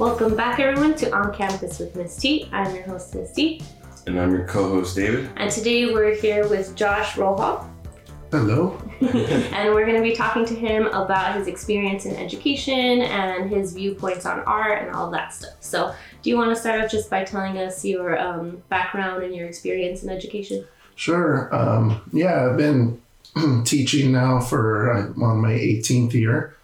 Welcome back, everyone, to On Campus with Miss T. I'm your host, Miss T. And I'm your co-host David. And today we're here with Josh Rohal. Hello. and we're going to be talking to him about his experience in education and his viewpoints on art and all that stuff. So, do you want to start off just by telling us your um, background and your experience in education? Sure. Um, yeah, I've been teaching now for I'm on my 18th year.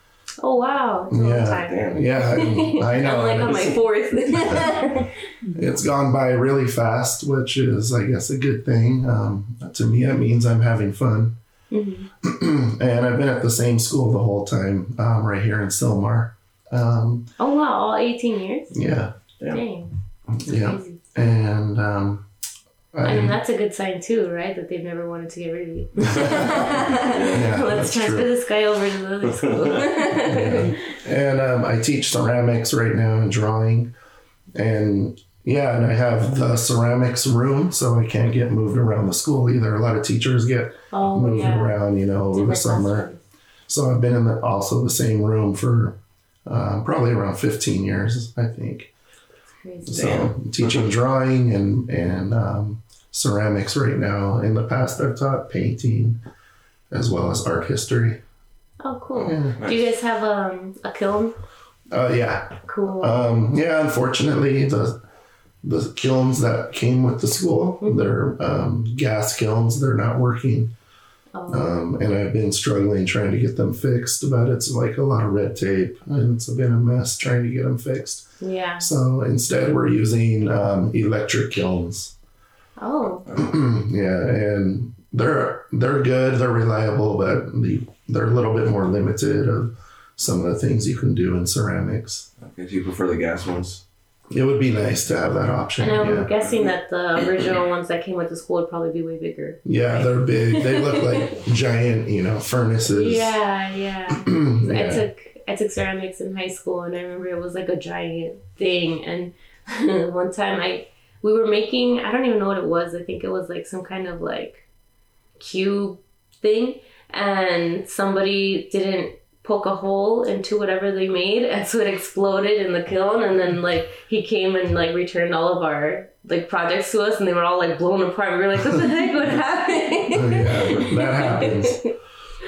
Oh wow, it's a Yeah. long time. Yeah, I, I know. I'm like on my fourth. it's gone by really fast, which is, I guess, a good thing. Um, to me, that means I'm having fun. Mhm. and I've been at the same school the whole time, um, right here in Sylmar. Um, Oh wow, all 18 years? yeah, Yeah. Dang. yeah, Crazy. and um, I mean, that's a good sign too, right? That they've never wanted to get rid of you. Yeah, Let's transfer true. this guy over to the other school. and um, I teach ceramics right now and drawing, and yeah, and I have the ceramics room, so I can't get moved around the school either. A lot of teachers get oh, moved yeah. around, you know, over the summer. classrooms. So I've been in the, also the same room for uh, probably around 15 years, I think. So Damn. teaching drawing and and um, ceramics right now. In the past, I've taught painting as well as art history. Oh, cool. Yeah, Do you guys have um, a kiln? uh, yeah, Cool. um, yeah. Unfortunately, the the kilns that came with the school, they're um, gas kilns. They're not working. oh, um, and I've been struggling trying to get them fixed. But it's like a lot of red tape, and it's been a mess trying to get them fixed. yeah. So instead, we're using um, electric kilns. Oh, yeah, and they're they're good, they're reliable, but the, they're a little bit more limited of some of the things you can do in ceramics. Okay, do you prefer the gas ones? It would be nice to have that option. and I'm yeah. guessing that the original ones that came with the school would probably be way bigger. yeah, they're big. They look like giant, you know, furnaces. Yeah, yeah. I took I took ceramics in high school, and I remember it was like a giant thing. And one time I we were making I don't even know what it was. I think it was like some kind of like cube thing, and somebody didn't poke a hole into whatever they made, and so it exploded in the kiln. And then like he came and like returned all of our like projects to us, and they were all like blown apart. We were like, "What the heck? What happened?" Oh, yeah, that happens.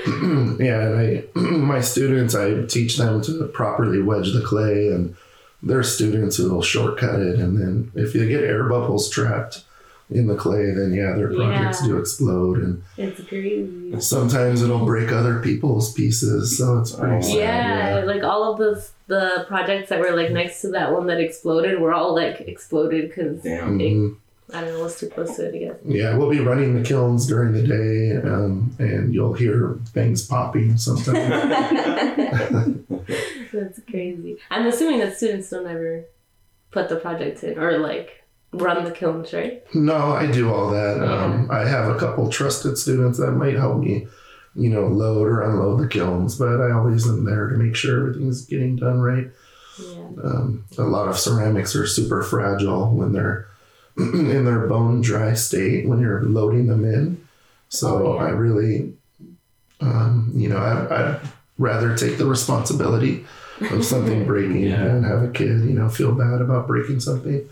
yeah, I, my students, I teach them to properly wedge the clay, and there's students who will shortcut it, and then if you get air bubbles trapped in the clay, then yeah, their projects Yeah. do explode, and It's crazy. sometimes it'll break other people's pieces, so it's pretty Oh, sad. Yeah, like all of the the projects that were like next to that one that exploded were all like exploded because Mhm. I don't know what's too close to it. I guess. Yeah, we'll be running the kilns during the day, um, and you'll hear things popping sometimes. That's crazy. I'm assuming that students don't ever put the projects in or like run the kilns, right? No, I do all that. Um, I have a couple trusted students that might help me, you know, load or unload the kilns, but I always am there to make sure everything's getting done right. Yeah. Um, a lot of ceramics are super fragile when they're in their bone dry state when you're loading them in. So Oh, yeah. I really, um, you know, I, I'd rather take the responsibility of something breaking Yeah. than have a kid, you know, feel bad about breaking something.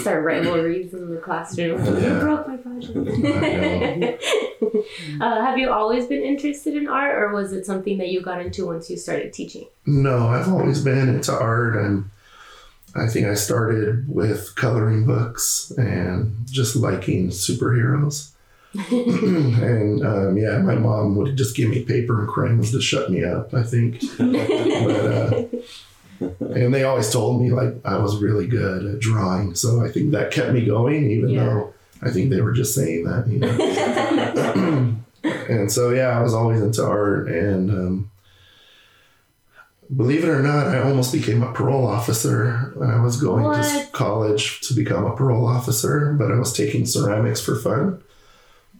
Start rivalries in the classroom. Yeah. You broke my project. Uh, have you always been interested in art, or was it something that you got into once you started teaching? No, I've always been into art and I think I started with coloring books and just liking superheroes. and um, yeah, my mom would just give me paper and crayons to shut me up, I think. but, uh, and they always told me like I was really good at drawing. So I think that kept me going, even Yeah. though I think they were just saying that, you know. and so yeah, I was always into art and um, believe it or not, I almost became a parole officer when I was going to college to become a parole officer, but I was taking ceramics for fun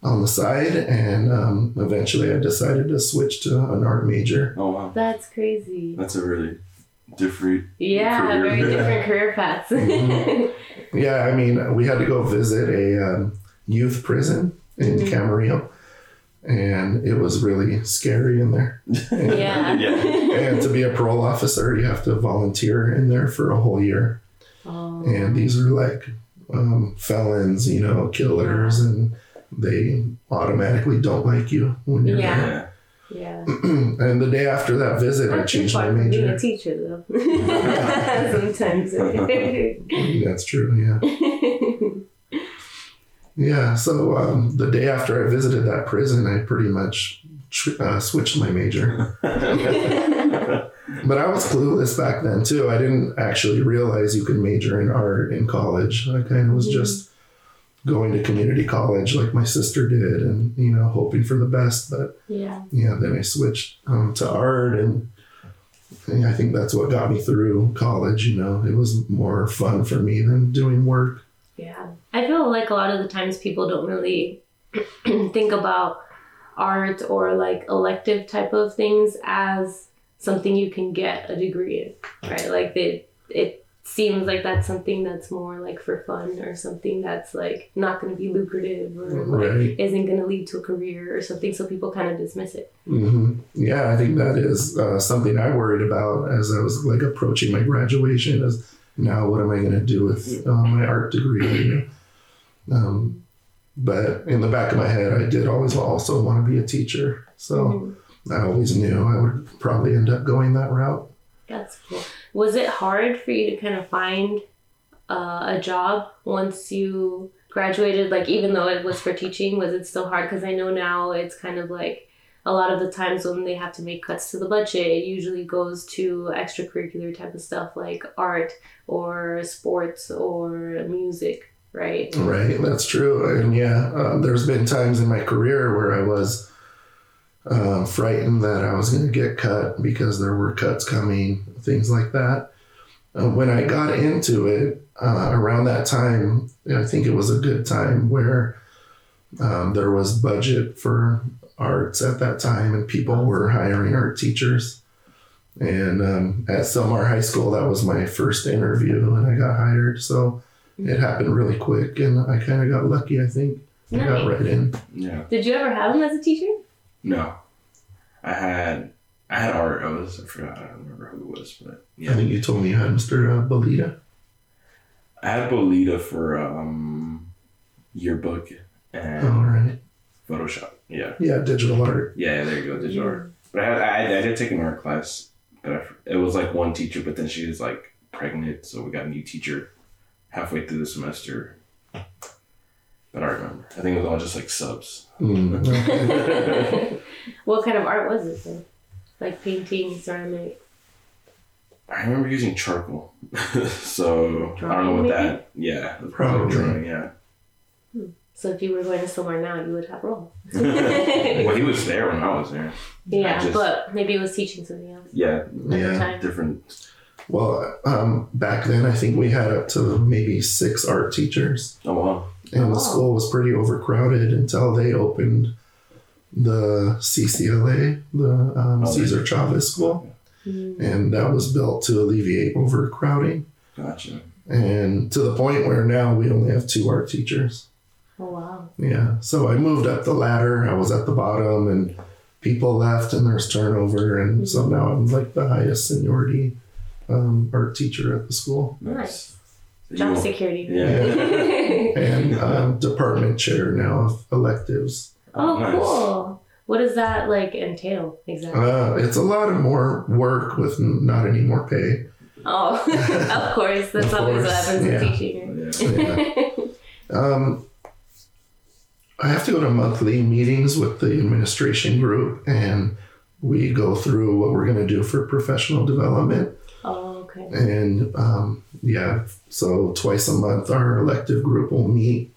on the side, and um, eventually I decided to switch to an art major. Oh wow, That's crazy. that's a really different. Yeah, Career. very Yeah. different career paths. Mhm. Yeah, I mean, we had to go visit a um, youth prison in Mhm. Camarillo. and it was really scary in there. And, Yeah. and to be a parole officer, you have to volunteer in there for a whole year. Oh. And these are like um, felons, you know, killers, and they automatically don't like you when you're Yeah. Yeah. yeah. and the day after that visit, I Not too changed my far from being a major. teacher though. Sometimes. That's true, yeah. Yeah, so um, the day after I visited that prison, I pretty much tr- uh, switched my major. But I was clueless back then too. I didn't actually realize you could major in art in college. I kind of was just going to community college like my sister did and, you know, hoping for the best. But yeah. yeah, then I switched um, to art and, and I think that's what got me through college. You know, it was more fun for me than doing work. Yeah. I feel like a lot of the times people don't really think about art or like elective type of things as something you can get a degree in, right? Like they, it seems like that's something that's more like for fun or something that's like not going to be lucrative or like Right. isn't going to lead to a career or something. So people kind of dismiss it. hmm Yeah, I think that is uh, something I worried about as I was like approaching my graduation. Is now what am I going to do with uh, my art degree? Um, but in the back of my head, I did always also want to be a teacher. So Mhm. I always knew I would probably end up going that route. That's cool. Was it hard for you to kind of find uh, a job once you graduated? Like, even though it was for teaching, was it still hard? Because I know now it's kind of like a lot of the times when they have to make cuts to the budget, it usually goes to extracurricular type of stuff like art or sports or music, right? Right, that's true. And yeah, uh, there's been times in my career where I was uh, frightened that I was going to get cut because there were cuts coming, things like that. Uh, when I got into it uh, around that time, I think it was a good time where um, there was budget for arts at that time and people were hiring art teachers. And um, at Sylmar High School, that was my first interview and I got hired. So it happened really quick and I kind of got lucky, I think. I got right in. Yeah. Did you ever have him as a teacher? No. I had I had art. I was I forgot. I don't remember who it was, but yeah. I think you told me you had Mr. Uh, Belita. I had Bolita for um yearbook and All right. Photoshop. Yeah. Yeah, digital art. Yeah, there you go, digital art. But I, had, I I did take an art class, but I, it was like one teacher, but then she was like pregnant, so we got a new teacher halfway through the semester. But I remember. I think it was all just like subs. Mm, what kind of art was it? Then? Like painting, ceramic. I remember using charcoal. so I don't know what Drawing, that. Yeah, it probably Probably. drawing. Yeah. So if you were going somewhere now, you would have role. well, he was there when I was there. Yeah, just- but maybe it was teaching something else Yeah, Yeah. different. Well, um, back then, I think we had up to maybe six art teachers, Oh wow. And Oh. the school was pretty overcrowded until they opened the CCLA, the um, Oh, Cesar Chavez School, Mm. and that was built to alleviate overcrowding. Gotcha. And to the point where now we only have two art teachers. Oh wow. Yeah. So I moved up the ladder. I was at the bottom and people left and there's turnover. And so now I'm like the highest seniority um, art teacher at the school Nice. Job you- security. Yeah. and um, department chair now of electives. oh, Nice. cool. What does that like entail exactly? Uh, it's a lot of more work with not any more pay. oh, of course. That's Of always what course, happens yeah. in teaching. Yeah. Um, I have to go to monthly meetings with the administration group and we go through what we're going to do for professional development. Okay. And um, yeah, so twice a month our elective group will meet,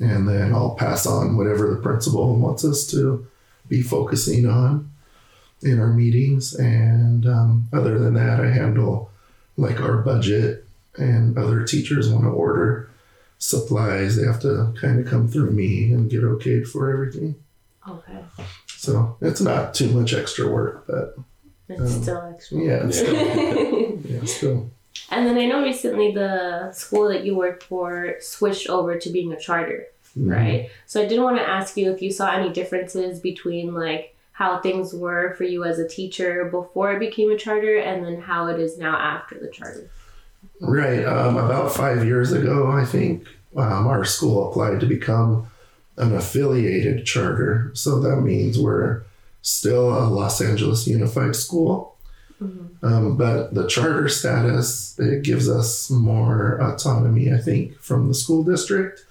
and then I'll pass on whatever the principal wants us to be focusing on in our meetings. And um, other than that, I handle like our budget, and other teachers want to order supplies. They have to kind of come through me and get okayed for everything. Okay. So it's not too much extra work, but It's Um, still extra. yeah, it's still, yeah, still. And then I know recently the school that you worked for switched over to being a charter. Mhm. right? So I did want to ask you if you saw any differences between like how things were for you as a teacher before it became a charter and then how it is now after the charter. Right. Um, about five years ago, I think um, our school applied to become an affiliated charter. So that means we're still a Los Angeles Unified School. Um, but the charter status it gives us more autonomy, I think, from the school district.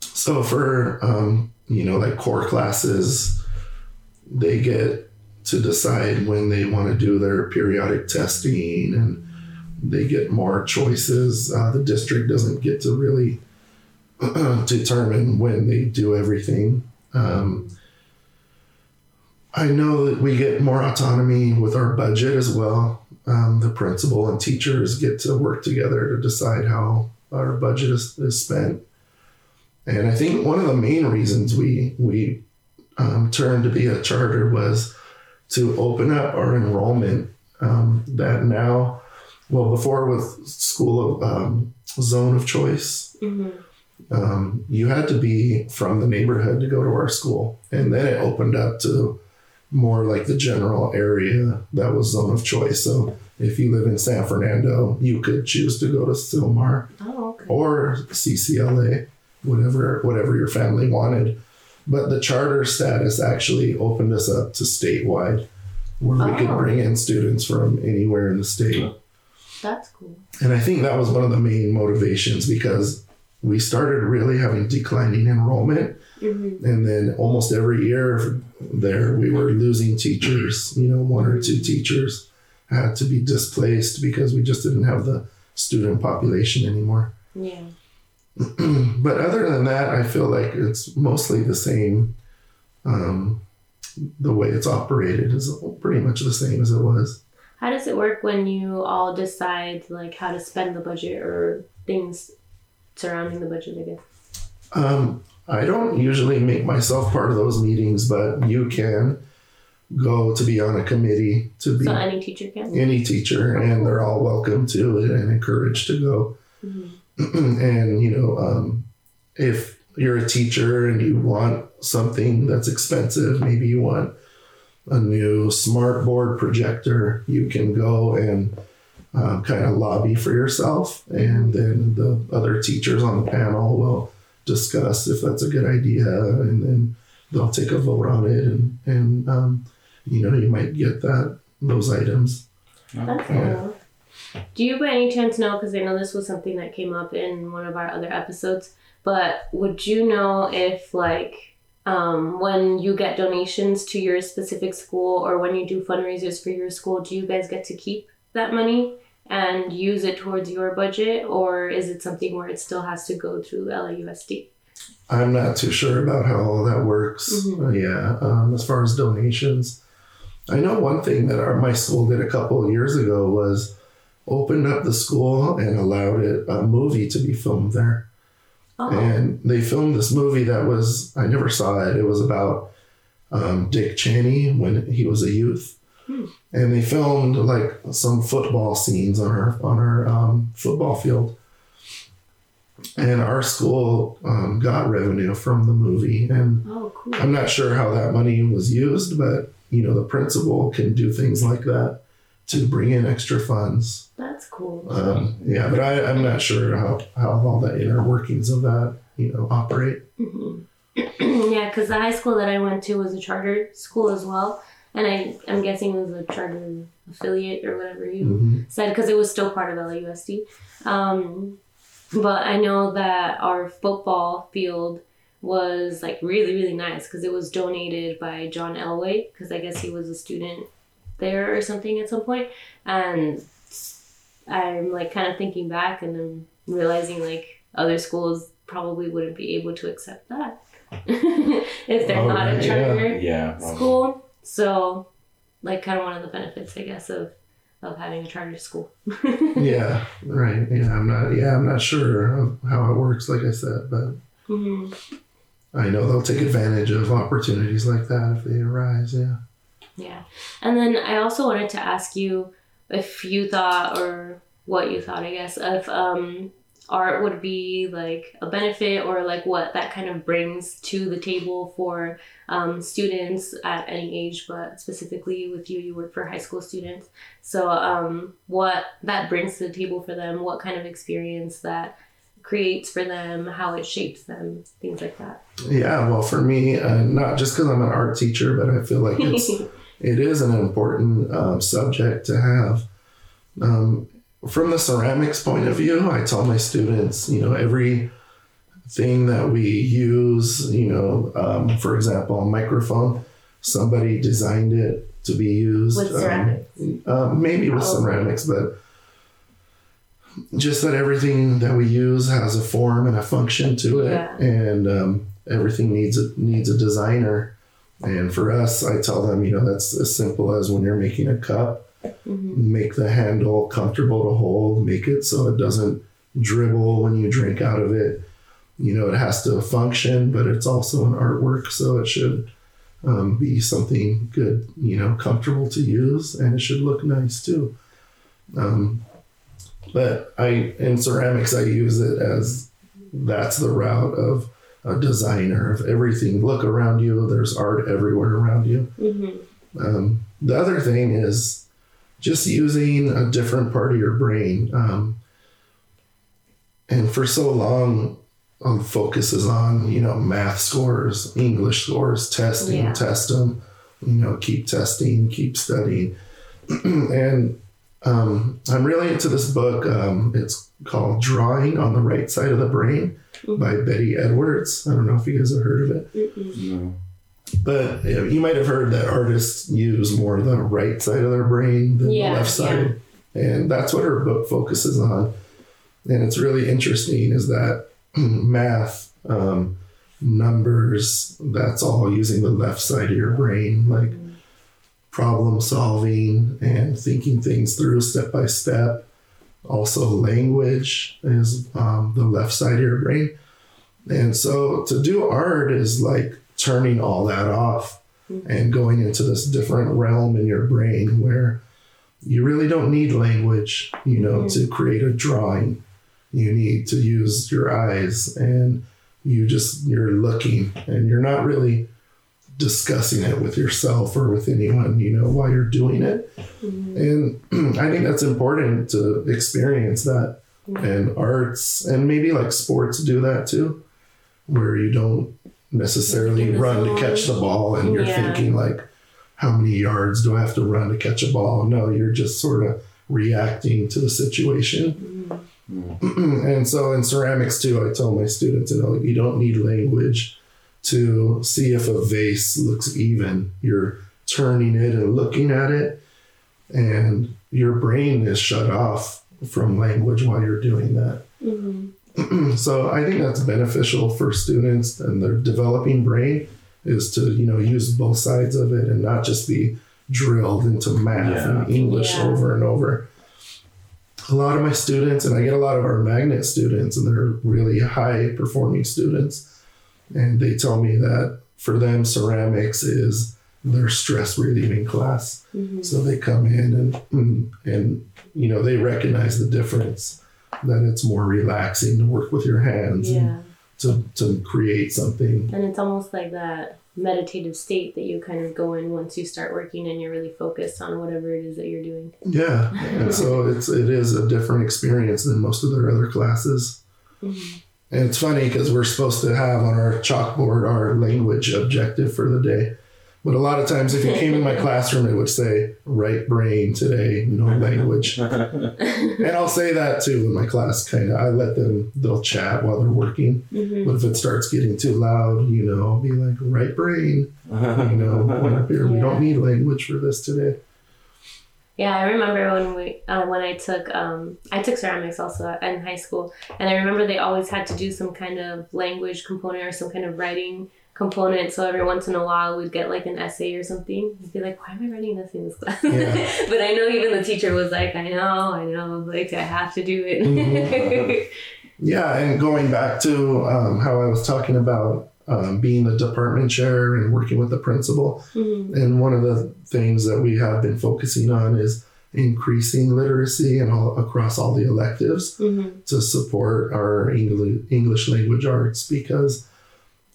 So for um, you know, like core classes, they get to decide when they want to do their periodic testing and they get more choices. Uh, the district doesn't get to really determine when they do everything. Um, I know that we get more autonomy with our budget as well. Um, the principal and teachers get to work together to decide how our budget is, is spent. And I think one of the main reasons we we um, turned to be a charter was to open up our enrollment. Um, that now, well, before with school of um, zone of choice, Mm-hmm. um, you had to be from the neighborhood to go to our school, and then it opened up to more like the general area that was zone of choice. So if you live in San Fernando, you could choose to go to Sylmar Oh, okay. or CCLA, whatever whatever your family wanted. But the charter status actually opened us up to statewide, where we could Oh. bring in students from anywhere in the state. That's cool. And I think that was one of the main motivations because we started really having declining enrollment. Mm-hmm. And then almost every year there, we were losing teachers. You know, one or two teachers had to be displaced because we just didn't have the student population anymore. Yeah. but other than that, I feel like it's mostly the same. Um, the way it's operated is pretty much the same as it was. How does it work when you all decide like how to spend the budget or things surrounding the budget? I guess. Um, I don't usually make myself part of those meetings, but you can go to be on a committee to be So any teacher can. any teacher, and they're all welcome to it and encouraged to go. Mhm. and you know, um, if you're a teacher and you want something that's expensive, maybe you want a new smart board projector, you can go and um, kind of lobby for yourself, and then the other teachers on the panel will discuss if that's a good idea, and then they'll take a vote on it, and and um, you know you might get that those items. That's Yeah. cool. Do you by any chance know, because I know this was something that came up in one of our other episodes, but would you know if, like, um, when you get donations to your specific school or when you do fundraisers for your school, do you guys get to keep that money and use it towards your budget, or is it something where it still has to go through LAUSD? I'm not too sure about how all that works. Mhm. Uh, yeah, um, as far as donations, I know one thing that our, my school did a couple of years ago was opened up the school and allowed it a movie to be filmed there. Oh, And they filmed this movie that was I never saw it. It was about um, Dick Cheney when he was a youth. And they filmed like some football scenes on our on our um, football field. And our school um, got revenue from the movie, and oh, cool. I'm not sure how that money was used, but you know the principal can do things like that to bring in extra funds. That's cool. Um, yeah, but I, I'm not sure how, how all the inner workings of that you know operate. Mhm. yeah, because the high school that I went to was a charter school as well, and I I'm guessing it was a charter affiliate or whatever you Mhm. said because it was still part of LAUSD. Um, but I know that our football field was like really really nice because it was donated by John Elway because I guess he was a student there or something at some point, and I'm like kind of thinking back and I'm realizing like other schools probably wouldn't be able to accept that if they're Oh, not a charter Yeah. um, school. So, like, kind of one of the benefits, I guess, of of having a charter school. Yeah, right. Yeah, I'm not. Yeah, I'm not sure of how it works. Like I said, but Mhm. I know they'll take advantage of opportunities like that if they arise. Yeah. Yeah, and then I also wanted to ask you if you thought or what you thought, I guess, of um, art would be like a benefit or like what that kind of brings to the table for um, students at any age, but specifically with you, you work for high school students. So, um, what that brings to the table for them, what kind of experience that creates for them, how it shapes them, things like that. Yeah, well, for me, uh, not just because I'm an art teacher, but I feel like it's it is an important um, subject to have. Um, from the ceramics point of view, I tell my students, you know, every thing that we use, you know, um, for example, a microphone, somebody designed it to be used. With ceramics. Um, maybe with Probably. ceramics, but just that everything that we use has a form and a function to it, Yeah. and um, everything needs a needs a designer. And for us, I tell them, you know, that's as simple as when you're making a cup, Mhm. make the handle comfortable to hold, make it so it doesn't dribble when you drink out of it. You know, it has to function, but it's also an artwork, so it should um, be something good, you know, comfortable to use, and it should look nice too. Um, but I, in ceramics, I use it as that's the route of a designer of everything. Look around you, there's art everywhere around you. Mhm. Um, the other thing is just using a different part of your brain. Um, and for so long, um, focus is on, you know, math scores, English scores, testing, Yeah. test them, you know, keep testing, keep studying. and um, I'm really into this book. Um, it's called Drawing on the Right Side of the Brain by Betty Edwards. I don't know if you guys have heard of it. No. But uh, you might have heard that artists use more the right side of their brain than Yeah, the left side. And that's what her book focuses on. And it's really interesting is that math, um, numbers, that's all using the left side of your brain, like problem solving and thinking things through step by step. Also, language is um, the left side of your brain. And so to do art is like turning all that off and going into this different realm in your brain where you really don't need language, you know, mm-hmm. to create a drawing. You need to use your eyes and you just you're looking and you're not really discussing it with yourself or with anyone, you know, while you're doing it. Mm-hmm. And I think that's important to experience that. Mm-hmm. And arts and maybe like sports do that too, where you don't necessarily run to catch the ball and you're Yeah. thinking like, how many yards do I have to run to catch a ball? No, you're just sort of reacting to the situation. and so in ceramics too, I tell my students, you know, you don't need language to see if a vase looks even. You're turning it and looking at it, and your brain is shut off from language while you're doing that. Mhm. so I think that's beneficial for students and their developing brain is to you know use both sides of it and not just be drilled into math Yeah. and English Yeah. over and over. A lot of my students, and I get a lot of our magnet students, and they're really high performing students, and they tell me that for them ceramics is their stress relieving class. Mhm. So they come in and and you know they recognize the difference that it's more relaxing to work with your hands and Yeah. to, to create something. And it's almost like that meditative state that you kind of go in once you start working and you're really focused on whatever it is that you're doing. Yeah, and so it's it is a different experience than most of their other classes. Mhm. And it's funny because we're supposed to have on our chalkboard our language objective for the day. But a lot of times, if you came in my classroom, it would say right brain today, no language. And I'll say that too in my class, kind of. I let them, they'll chat while they're working. Mhm. But if it starts getting too loud, you know, I'll be like, right brain, you know, up here. We don't need language for this today. Yeah, I remember when we uh, when I took um, I took ceramics also in high school, and I remember they always had to do some kind of language component or some kind of writing component. So every once in a while, we'd get like an essay or something. We'd be like, "Why am I writing an essay in this class?" Yeah. but I know even the teacher was like, "I know, I know, like I have to do it." Mhm. Yeah, and going back to um, how I was talking about um, being the department chair and working with the principal, Mhm. and one of the things that we have been focusing on is increasing literacy and all across all the electives Mm-hmm. to support our English English language arts because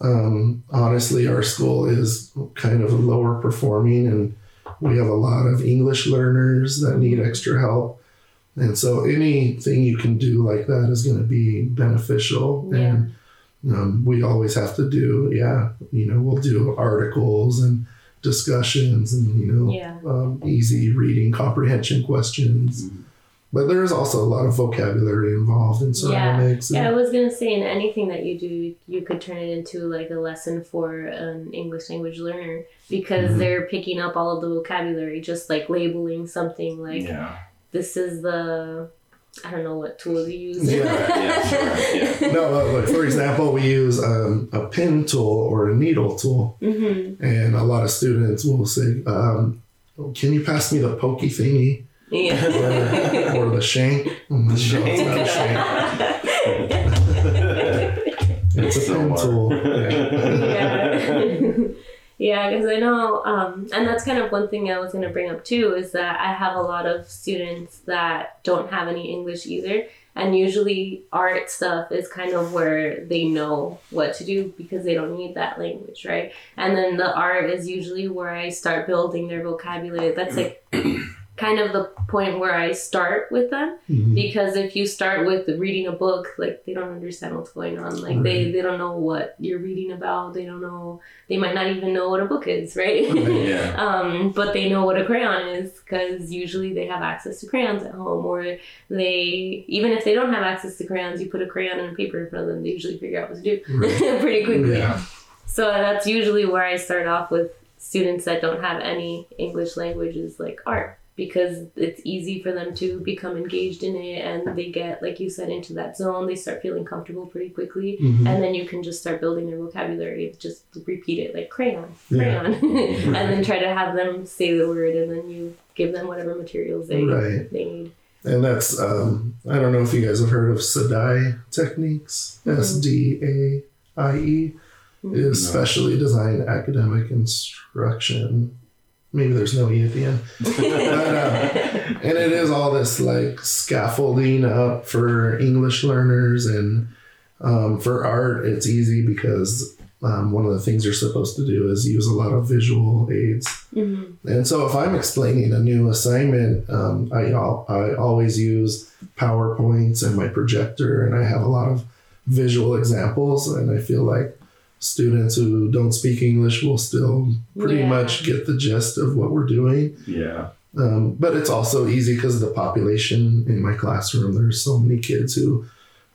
um, honestly, our school is kind of lower performing, and we have a lot of English learners that need extra help. And so, anything you can do like that is going to be beneficial. Yeah. And um, we always have to do, yeah, you know, we'll do articles and discussions and, you know, Yeah. um, easy reading comprehension questions. But there is also a lot of vocabulary involved in ceramics. Yeah, I was gonna say in anything that you do, you could turn it into like a lesson for an English language learner because Mhm. they're picking up all of the vocabulary, just like labeling something like yeah. this is the I don't know what tool you use. Yeah, yeah, sure, yeah. no, uh, like for example, we use um, a pen tool or a needle tool, hmm and a lot of students will say, um, "Can you pass me the pokey thingy Yeah. or, or the shank?" Mm, no, it's not a shank. It's a So pen tool. Yeah. yeah. Yeah, because I know, um, and that's kind of one thing I was going to bring up too is that I have a lot of students that don't have any English either. And usually, art stuff is kind of where they know what to do because they don't need that language, right? And then the art is usually where I start building their vocabulary. That's like kind of the point where I start with them Mhm. because if you start with reading a book like they don't understand what's going on like they they don't know what you're reading about they don't know they might not even know what a book is right Right. Yeah. um but they know what a crayon is because usually they have access to crayons at home or they even if they don't have access to crayons you put a crayon and a paper in front of them they usually figure out what to do Right. pretty quickly Yeah. so that's usually where I start off with students that don't have any English languages like art because it's easy for them to become engaged in it and they get like you said into that zone they start feeling comfortable pretty quickly Mhm. and then you can just start building their vocabulary just repeat it like crayon Yeah. crayon and then try to have them say the word and then you give them whatever materials they, Right. they need And that's, um, I don't know if you guys have heard of SDAIE techniques. Mhm. S D A I E Mhm. is No. specially designed academic instruction. Maybe there's no E at the end. But, uh, and it is all this like scaffolding up for English learners. And um, for art, it's easy because um, one of the things you're supposed to do is use a lot of visual aids. Mhm. And so if I'm explaining a new assignment, um, I, I always use PowerPoints and my projector, and I have a lot of visual examples. And I feel like students who don't speak English will still pretty Yeah. much get the gist of what we're doing. Yeah. Um, but it's also easy because the population in my classroom, there's so many kids who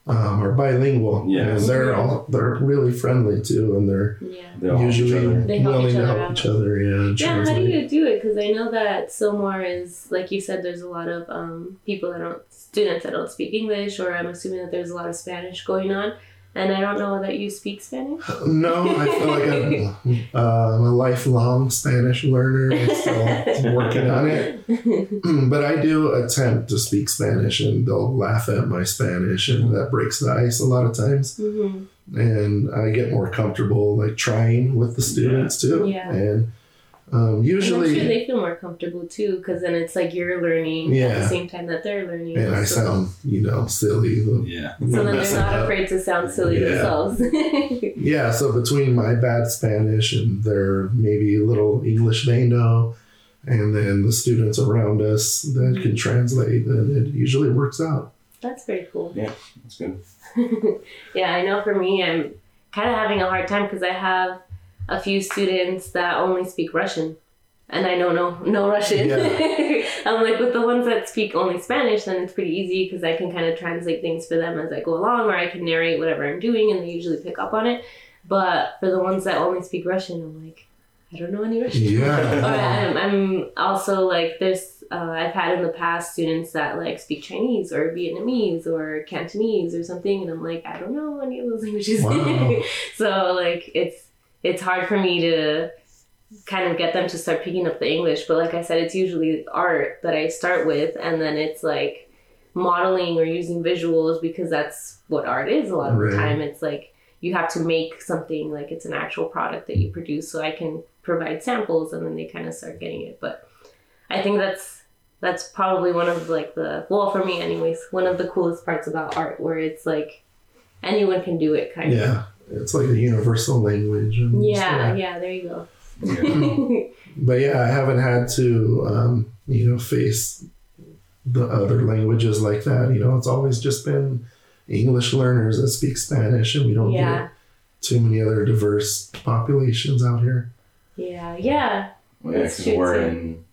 um, are bilingual. Yes. And they're all they're really friendly too, and they're yeah They all help each usually. They help willing each to other help out. each other. Yeah. and Yeah, how do you do it? Because I know that Sylmar is, like you said, there's a lot of um, people that don't, students that don't speak English, or I'm assuming that there's a lot of Spanish going on. And I don't know that you speak Spanish. No, I feel like I'm, uh, I'm a lifelong Spanish learner. I'm still working on it. But I do attempt to speak Spanish, and they'll laugh at my Spanish, and that breaks the ice a lot of times. hmm And I get more comfortable like trying with the students too. Yeah. And um, I'm sure usually, they feel more comfortable too, because then it's like you're learning yeah. at the same time that they're learning. and I so, sound you know silly. Yeah. so then they're not up. afraid to sound silly Yeah. themselves. Yeah, so between my bad Spanish and their maybe little English they know, and then the students around us that can translate, then it usually works out. That's very cool. Yeah, that's good. yeah, I know for me, I'm kind of having a hard time because I have a few students that only speak Russian. And I don't know no no Russian. I'm like with the ones that speak only Spanish, then it's pretty easy because I can kind of translate things for them as I go along, or I can narrate whatever I'm doing, and they usually pick up on it. But for the ones that only speak Russian, I'm like, I don't know any Russian. Or Yeah. I'm, I'm also like there's uh, I've had in the past students that like speak Chinese or Vietnamese or Cantonese or something, and I'm like I don't know any of those languages. Wow. so like it's it's hard for me to kind of get them to start picking up the English. But like I said, it's usually art that I start with, and then it's like modeling or using visuals because that's what art is a lot of Right. the time. It's like you have to make something like it's an actual product that you produce. So I can provide samples, and then they kind of start getting it. But I think that's that's probably one of like the well for me anyways one of the coolest parts about art where it's like anyone can do it kind of Yeah, it's like a universal language. and yeah yeah there you go Yeah. But yeah, I haven't had to, um, you know, face the other languages like that. You know, it's always just been English learners that speak Spanish, and we don't yeah get too many other diverse populations out here. yeah yeah Well, yeah, because we're too. in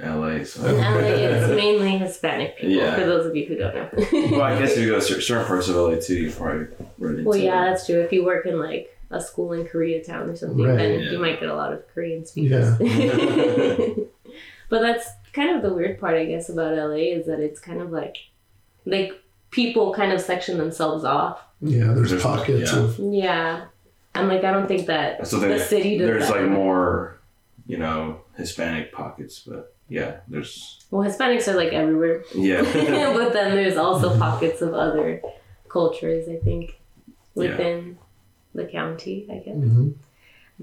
LA, so. in LA it's mainly Hispanic people Yeah. for those of you who don't know well, I guess if you go to certain parts of LA too, you probably run into well yeah that's true if you work in like a school in Koreatown or something Right. then Yeah. you might get a lot of Korean speakers Yeah. but that's kind of the weird part I guess about LA is that it's kind of like like people kind of section themselves off Yeah, there's, There's- pockets yeah. of Yeah. I'm like, I don't think that So the city does there's that. like more, you know, Hispanic pockets, but yeah, there's Well, Hispanics are like everywhere. yeah, but then there's also pockets of other cultures, I think, within the county, I guess. Mhm.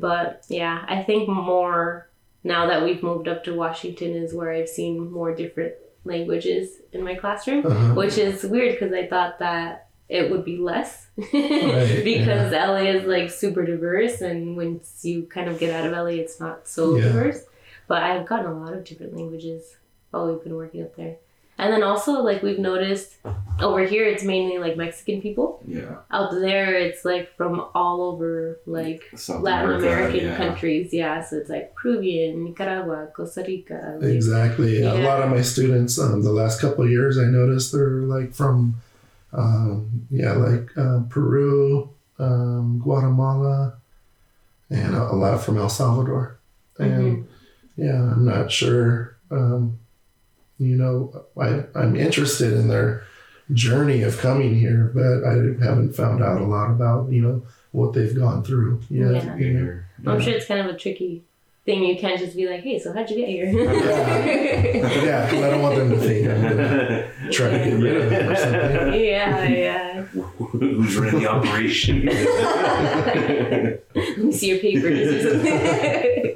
But yeah, I think more now that we've moved up to Washington is where I've seen more different languages in my classroom, Uh-huh. which is weird because I thought that it would be less Right, because LA is like super diverse and once you kind of get out of LA it's not so Yeah. diverse. But I've gotten a lot of different languages while we've been working up there. And then also like we've noticed over here it's mainly like Mexican people. yeah. Out there it's like from all over like South Latin America, American yeah. countries. Yeah, so it's like Peruvian, Nicaragua, Costa Rica. like- Exactly. A lot of my students, um, the last couple of years, I noticed they're like from, um, yeah, like uh, Peru, um, Guatemala, and a, a lot from El Salvador. And Mhm. Yeah, I'm not sure. Um, you know, I, I'm interested in their journey of coming here, but I haven't found out a lot about, you know, what they've gone through yet. Yeah. you know. Here. I'm sure it's kind of a tricky thing. You can't just be like, "Hey, so how'd you get here?" Yeah, because I don't want them to think I'm going to try to get rid of them or something. yeah, yeah. Who's running the operation? Let me see your papers or something.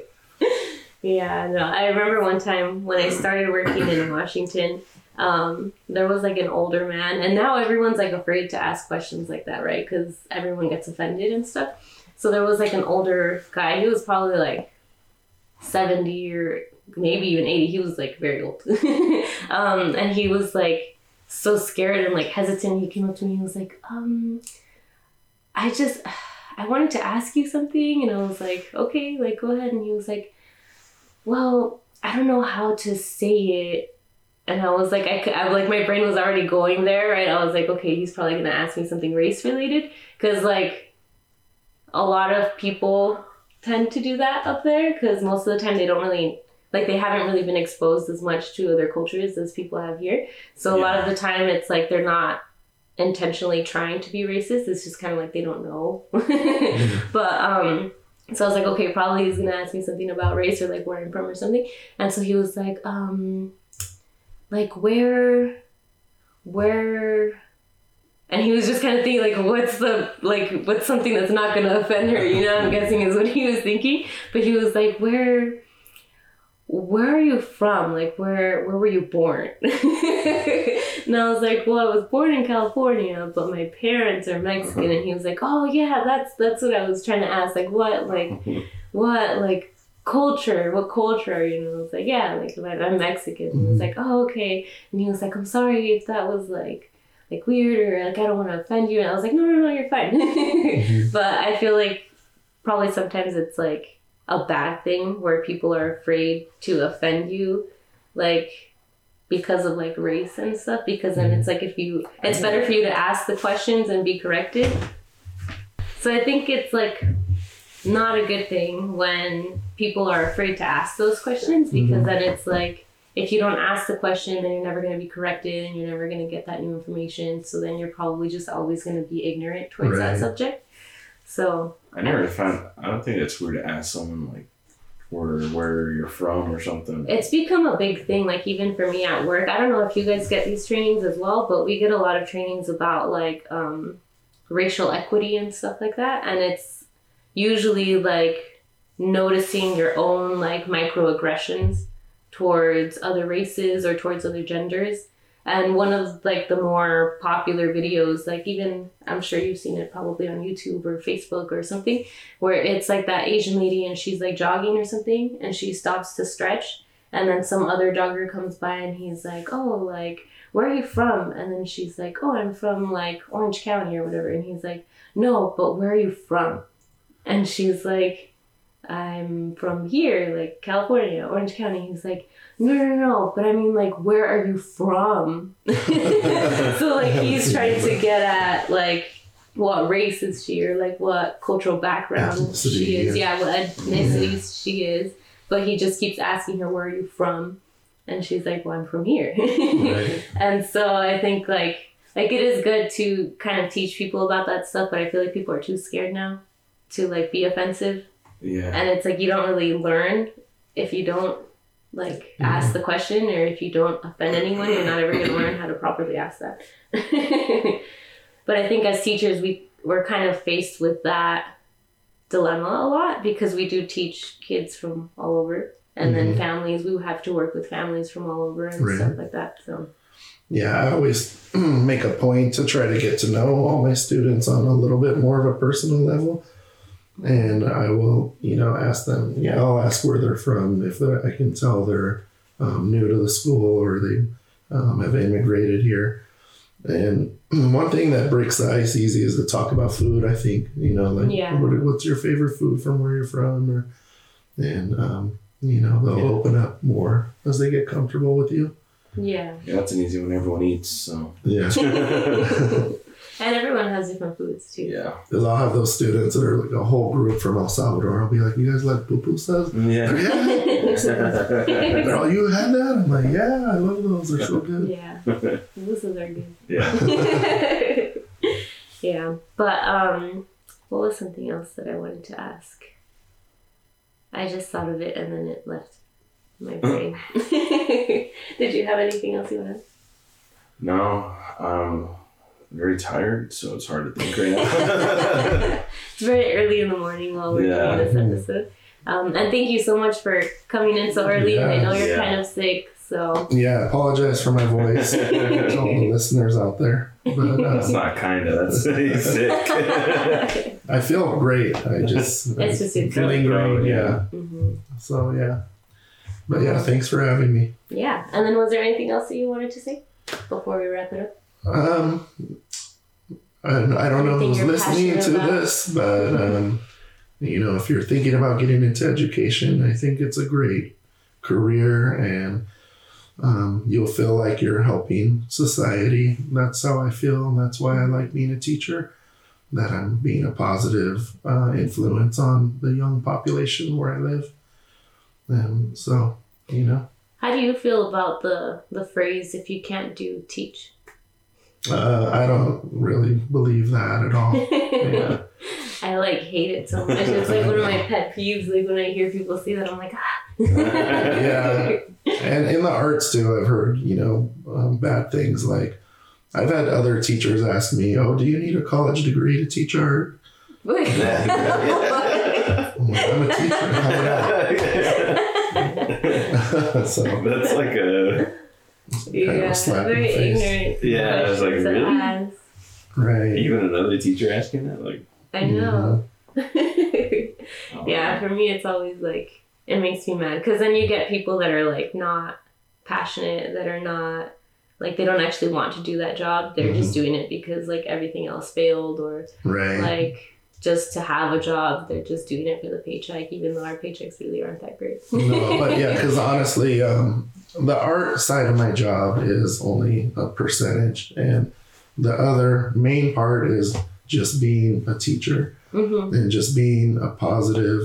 Yeah, no. I remember one time when I started working in Washington, um, there was like an older man, and now everyone's like afraid to ask questions like that, right? Because everyone gets offended and stuff. So there was like an older guy. He was probably like 70 or maybe even 80. He was like very old. um, and he was like so scared and like hesitant. He came up to me and was like, um, I just, I wanted to ask you something. And I was like, okay, like go ahead. And he was like, well, I don't know how to say it. And I was like, I, could, I like my brain was already going there, right? I was like, okay, he's probably gonna ask me something race related, because like a lot of people tend to do that up there, because most of the time they don't really like they haven't really been exposed as much to other cultures as people have here. So a lot of the time, it's like they're not intentionally trying to be racist. It's just kind of like they don't know. but um, so I was like, okay, probably he's gonna ask me something about race or like where I'm from or something. And so he was like, um, like where, where. And he was just kind of thinking, like, what's the, like, what's something that's not to offend her, you know, I'm guessing is what he was thinking. But he was like, where, where are you from? Like, where, where were you born? and I was like, well, I was born in California, but my parents are Mexican. And he was like, oh, yeah, that's, that's what I was trying to ask. Like, what, like, what, like, culture? What culture you? And I was like, yeah, like, I'm Mexican. And he was mm-hmm. like, oh, okay. And he was like, I'm sorry if that was, like, like weird or like I don't want to offend you. And I was like, no, no, no, you're fine. Mm-hmm. but I feel like probably sometimes it's like a bad thing where people are afraid to offend you, like because of like race and stuff. Because then it's mm-hmm. like if you, it's better for you to ask the questions and be corrected. So I think it's like not a good thing when people are afraid to ask those questions because mm-hmm. then it's like if you don't ask the question, then you're never going to be corrected and you're never going to get that new information. So then you're probably just always going to be ignorant towards that subject. So I never found. I don't think it's weird to ask someone like where where you're from or something. it's become a big thing, like even for me at work. I don't know if you guys get these trainings as well, but we get a lot of trainings about like um, racial equity and stuff like that. And it's usually like noticing your own like microaggressions towards other races or towards other genders. And one of like the more popular videos, like even I'm sure you've seen it probably on YouTube or Facebook or something, where it's like that Asian lady and she's like jogging or something and she stops to stretch and then some other jogger comes by and he's like, Oh, like, where are you from? And then she's like, Oh, I'm from like Orange County or whatever. And he's like, No, but where are you from? And she's like, I'm from here, like California, Orange County. He's like, no, no, no, but I mean, like, where are you from? so, like, he's trying to get at, like, what race is she or, like, what cultural background Ethnicity, she is. yeah. Yeah, what ethnicities she is. But he just keeps asking her, where are you from? And she's like, well, I'm from here. Right. and so I think, like, like it is good to kind of teach people about that stuff, but I feel like people are too scared now to like be offensive Yeah. and it's like you don't really learn if you don't like ask the question or if you don't offend anyone you're not ever going to learn how to properly ask that but i think as teachers we we're kind of faced with that dilemma a lot because we do teach kids from all over and then mm-hmm. families we have to work with families from all over and Right. stuff like that so Yeah, I always make a point to try to get to know all my students on a little bit more of a personal level. And I will, you know, ask them, yeah, I'll ask where they're from. If they're, I can tell they're um, new to the school or they um, have immigrated here. And one thing that breaks the ice easy is to talk about food. I think, you know, like, Yeah. what, what's your favorite food from where you're from? Or, and, um, you know, they'll Yeah. open up more as they get comfortable with you. yeah Yeah, that's an easy one everyone eats, so. Yeah. and everyone has different foods too yeah. Because I'll have those students that are like a whole group from El Salvador. I'll be like, "You guys like pupusas?" Yeah. Yeah. They're all, you had that? I'm like, "Yeah, I love those. They're so good." yeah Mousses are good yeah. yeah, but um, what was something else that I wanted to ask? I just thought of it and then it left my brain. Did you have anything else you want to? No, I'm very tired, so it's hard to think right now. It's very early in the morning while we're Yeah. doing this episode. Um, and thank you so much for coming in so early. I know you're Yeah. kind of sick, so Yeah, apologize for my voice to all the listeners out there, but that's uh, not kind of. That's sick. I feel great. I just It's just your throat. lingering. Yeah. hmm So yeah, but yeah, thanks for having me. yeah. And then was there anything else that you wanted to say before we wrap it up? Um, I, I don't know who's listening to about? this, but um, you know, if you're thinking about getting into education, I think it's a great career, and um, you'll feel like you're helping society. That's how I feel, and that's why I like being a teacher. That I'm being a positive uh, influence on the young population where I live, and so you know, How do you feel about the the phrase "if you can't do, teach"? Uh, I don't really believe that at all. Yeah. I like hate it so much. It's like one of my pet peeves. Like when I hear people say that, I'm like, ah. Yeah. and in the arts too i've heard you know um, bad things like i've had other teachers ask me oh do you need a college degree to teach art I'm, like, I'm a teacher so That's like a kind yeah, of a slap in the very face ignorant. Yeah, I was like, really? ask. right even another teacher asking that. Like, I know. oh, yeah, for me, it's always like it makes me mad because then you get people that are like not passionate, that are not like they don't actually want to do that job. They're just doing it because like everything else failed or right like just to have a job. They're just doing it for the paycheck, even though our paychecks really aren't that great. no but yeah because honestly um, the art side of my job is only a percentage and the other main part is just being a teacher hmm and just being a positive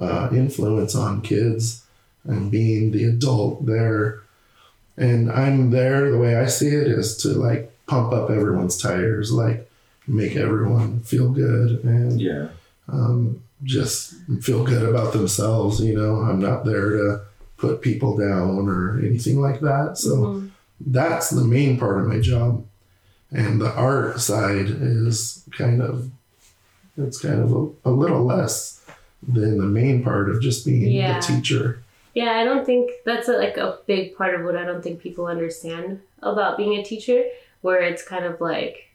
uh, influence on kids and being the adult there. And I'm there, the way I see it is to like pump up everyone's tires, like make everyone feel good and Yeah. um, just feel good about themselves. You know, I'm not there to put people down or anything like that. So Mhm. that's the main part of my job and the art side is kind of it's kind of a, a little less than the main part of just being Yeah. the teacher Yeah, I don't think that's a, like a big part of what I don't think people understand about being a teacher, where it's kind of like,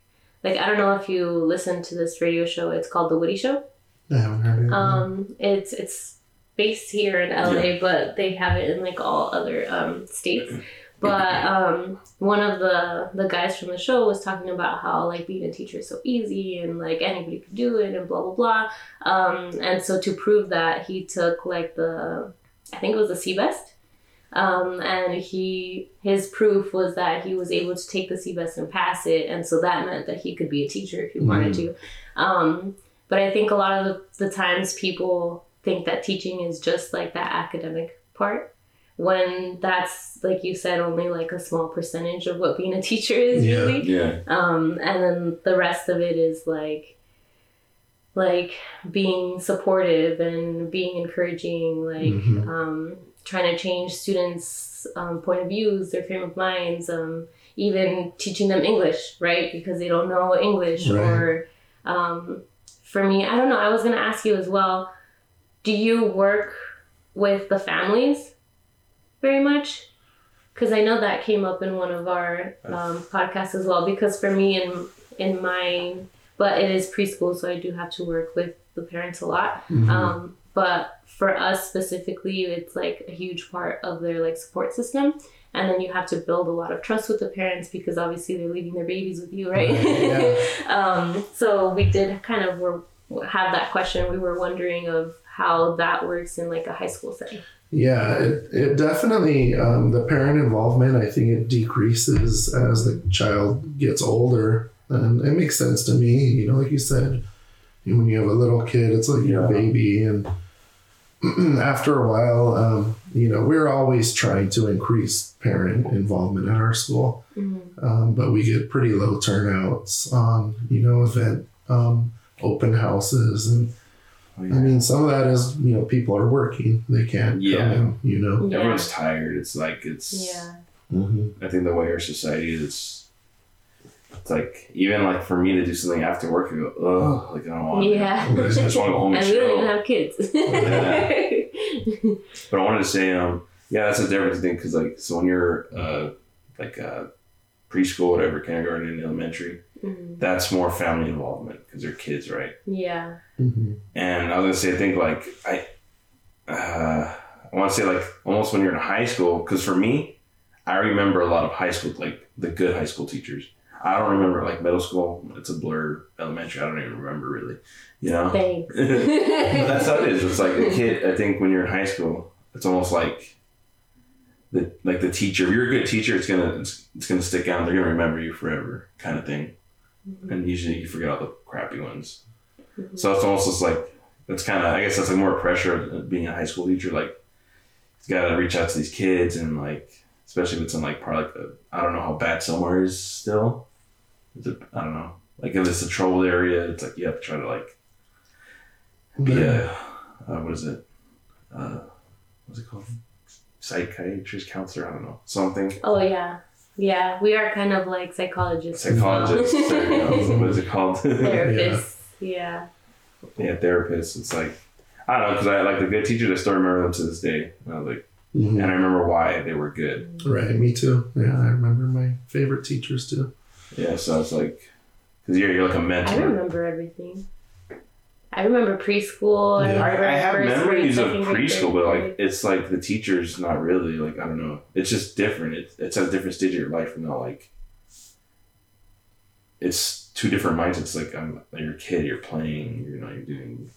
like I don't know if you listen to this radio show. It's called The Woody Show. I haven't heard it. Um, it's it's based here in LA, but they have it in like all other um, states. But um, one of the the guys from the show was talking about how like being a teacher is so easy and like anybody could do it and blah blah blah. Um, and so to prove that, he took like the I think it was the CBEST. Um, and he his proof was that he was able to take the CBEST and pass it, and so that meant that he could be a teacher if he wanted to. Um, but I think a lot of the, the times people think that teaching is just like that academic part when that's like you said only like a small percentage of what being a teacher is Yeah. really Yeah. um, and then the rest of it is like like being supportive and being encouraging like Mhm. um, trying to change students um, point of views their frame of minds um, even teaching them english right because they don't know english Right. or um, for me i don't know i was going to ask you as well do you work with the families very much? Because i know that came up in one of our um, podcasts as well because for me in in my but it is preschool so i do have to work with the parents a lot. Mhm. um, but for us specifically it's like a huge part of their like support system. And then you have to build a lot of trust with the parents because obviously they're leaving their babies with you right? Right, um, so we did kind of were have that question. We were wondering of how that works in like a high school setting Yeah, it, it definitely, um, the parent involvement, I think it decreases as the child gets older. And it makes sense to me, you know, like you said, when you have a little kid, it's like your baby. And after a while, um, you know, we're always trying to increase parent involvement at our school. Um, but we get pretty low turnouts on, you know, event um, open houses. And Oh, I mean, some of that is, you know, people are working, they can't Yeah. come in, you know. yeah Everyone's tired. It's like it's. yeah hmm I think the way our society is, it's, it's like even like for me to do something after work, I go, oh, like I don't want. Yeah. I just, I just want to go home and and we don't even have kids But I wanted to say, um, yeah, that's a different thing because like so when you're uh like uh preschool, whatever, kindergarten, elementary, Mhm. that's more family involvement because they're kids, right? yeah hmm And I was gonna say, I think like I, uh, I want to say like almost when you're in high school, because for me, I remember a lot of high school, like the good high school teachers. I don't remember like middle school; it's a blur. Elementary, I don't even remember really. You know, thanks but that's how it is. It's like a kid. I think when you're in high school, it's almost like the like the teacher. If you're a good teacher, it's gonna it's, it's gonna stick out. They're gonna remember you forever, kind of thing. And usually you forget all the crappy ones. So it's almost just like it's kind of I guess that's like more pressure of being a high school teacher. Like you got to reach out to these kids and like especially if it's in like probably like the, I don't know how bad Sylmar is still. Is it, I don't know. Like if it's a troubled area, it's like you have to try to like be a uh, what is it? Uh, what's it called? Psychiatrist, counselor. I don't know something. oh yeah yeah we are kind of like psychologists Psychologists. well. Psychologist. there you go. what is it called? therapists yeah yeah, therapist. It's like I don't know because I like the good teachers. I still remember them to this day. I was like, Mhm. and I remember why they were good. Right, me too. Yeah, I remember my favorite teachers too. Yeah, so it's like because you're you're like a mentor. I remember everything. I remember preschool. I, Yeah. remember I have first memories of preschool, but like it's like the teachers not really like I don't know. It's just different. It's it's at a different stage of your life. Not like it's two different mindsets. Like I'm like you're a kid, you're playing, you know, you're doing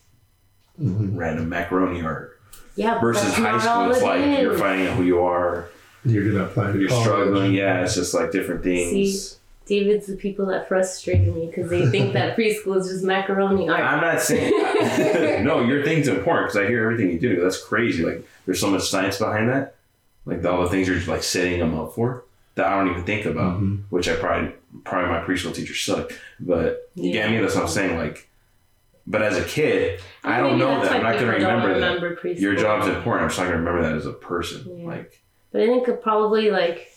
hmm random macaroni art. yeah, Versus high school, it's it like you're finding out who you are. You're gonna apply to You're college. struggling. Yeah, it's just like different things. See? David's the people that frustrate me because they think that preschool is just macaroni art. I'm not saying no. Your thing's important because I hear everything you do. That's crazy. Like there's so much science behind that. Like all the things you're just like setting them up for that I don't even think about. Mhm. Which I probably probably my preschool teacher sucked. But you get me. That's what I'm saying. Like, but as a kid, I don't know that. I'm not gonna people don't remember that. preschool. Your job's important. I'm just not gonna remember that as a person. Yeah. Like But I think it probably like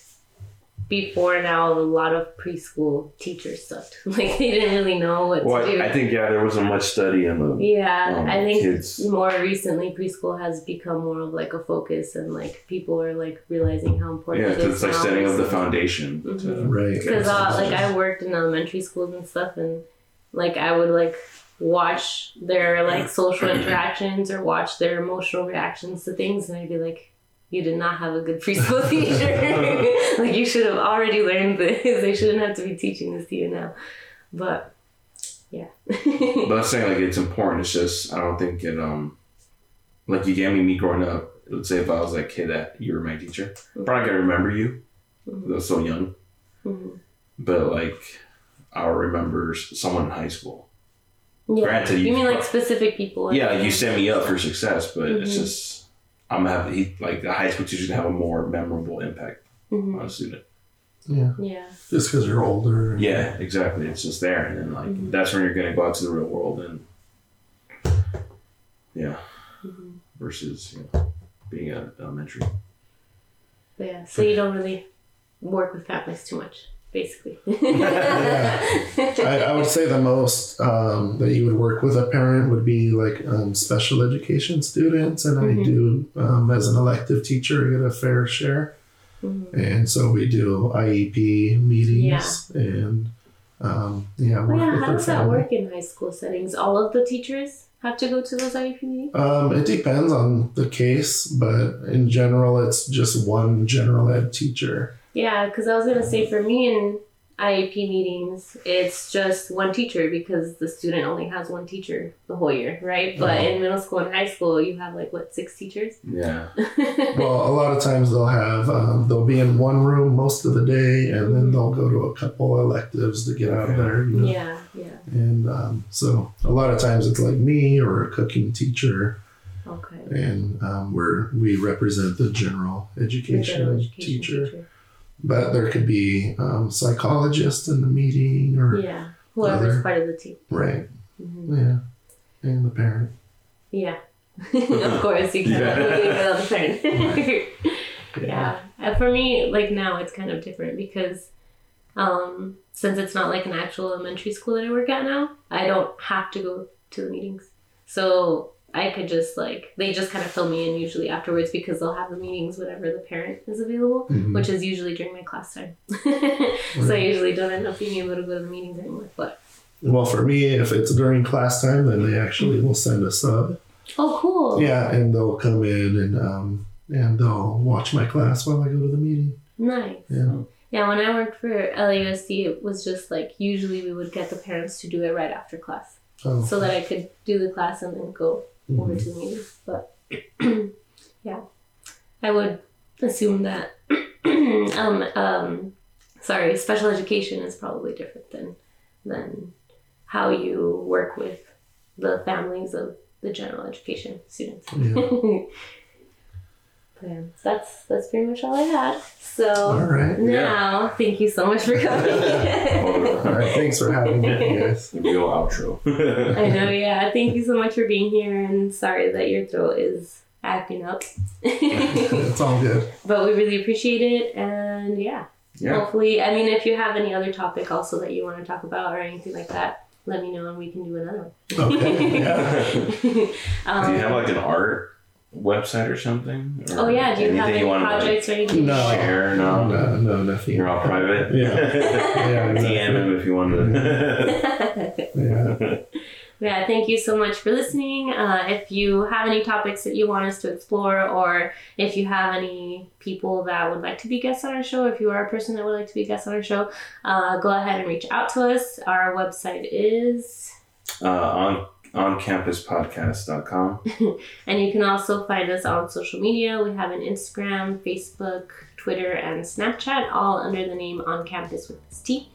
before now, a lot of preschool teachers sucked. Like they didn't really know what Well, to do. I think yeah, there wasn't much study in the yeah, um, I think kids. more recently preschool has become more of like a focus, and like people are like realizing how important Yeah, it 'cause is. it's like setting up the foundation. To, Mhm. Right. Because uh, like I worked in elementary schools and stuff, and like I would like watch their like social interactions or watch their emotional reactions to things, and I'd be like, "You did not have a good preschool teacher. like you should have already learned this. They shouldn't have to be teaching this to you now." But yeah, But I'm saying like it's important. It's just I don't think it um like you gave me me growing up. Let's say if I was like, "Hey, that you were my teacher," I'm probably gonna remember you. I was so young, Mhm. but like I'll remember someone in high school. yeah. Granted, you you- mean like specific people? Yeah, you set me up for success, but it's Mhm. just I'm gonna have he like the high school teacher's gonna have a more memorable impact Mhm. on a student. Yeah. Yeah. Just because you're older. Yeah, exactly. It's just there, and then like Mhm. that's when you're gonna go out to the real world and yeah, Mhm. versus you know being at elementary. But yeah. So you don't really work with families too much, basically. I, I would say the most um, that you would work with a parent would be like um, special education students, and Mhm. I do um, as an elective teacher get a fair share, Mhm. and so we do IEP meetings and um, yeah, Oh work yeah, how does that family. work in high school settings? All of the teachers have to go to those IEP meetings? Um, it depends on the case, but in general, it's just one general ed teacher. Yeah, because I was gonna say for me in IEP meetings, it's just one teacher because the student only has one teacher the whole year, right? But Uh-huh. in middle school and high school, you have like what six teachers? Yeah, Well, a lot of times they'll have um, they'll be in one room most of the day, and then they'll go to a couple electives to get out of there. You know? yeah, yeah. And um, so a lot of times it's like me or a cooking teacher, Okay. and um, where we represent the general Your education, general education teacher. But there could be um, psychologist in the meeting, or Yeah, whoever's Other- part of the team. right, hmm yeah, and the parent. Yeah. of course, you can't Yeah. leave without the parent. yeah. Uh, For me, like now, it's kind of different because um, since it's not like an actual elementary school that I work at now, I don't have to go to the meetings. So I could just like they just kind of fill me in usually afterwards because they'll have the meetings whenever the parent is available, Mhm. which is usually during my class time. so I usually don't end up being able to go to the meetings anymore. But Well, for me, if it's during class time, then they actually will send a sub. oh, cool. Yeah, and they'll come in and um, and they'll watch my class while I go to the meeting. Nice. Yeah. Yeah, when I worked for LAUSD, it was just like usually we would get the parents to do it right after class Oh, so that I could do the class and then go over mhm. to me. But yeah, I would assume that, um, um, sorry, special education is probably different than, than how you work with the families of the general education students. Yeah. But yeah, that's that's pretty much all I had. So All right. now, thank you so much for coming. All right. Thanks for having me, guys. Real outro. I know, yeah. Thank you so much for being here, and sorry that your throat is acting up. it's all good. but we really appreciate it, and yeah, Yeah. hopefully, I mean, if you have any other topic also that you want to talk about or anything like that, let me know and we can do another one. Okay. Yeah. um, Do you have like an art website or something? Or oh yeah, do you have anything any wanna, like, projects or anything? No. share? No. No, no, nothing. You're all private. Yeah. Yeah, exactly. DM him if you want to. Yeah. Yeah, thank you so much for listening. Uh, if you have any topics that you want us to explore, or if you have any people that would like to be guests on our show, if you are a person that would like to be guests on our show, uh, go ahead and reach out to us. Our website is, uh, on oncampuspodcast.com. and you can also find us on social media. We have an Instagram, Facebook, Twitter, and Snapchat, all under the name On Campus with this T.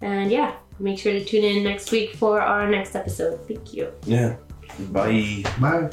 And yeah, make sure to tune in next week for our next episode. Thank you. Yeah. Bye. Bye.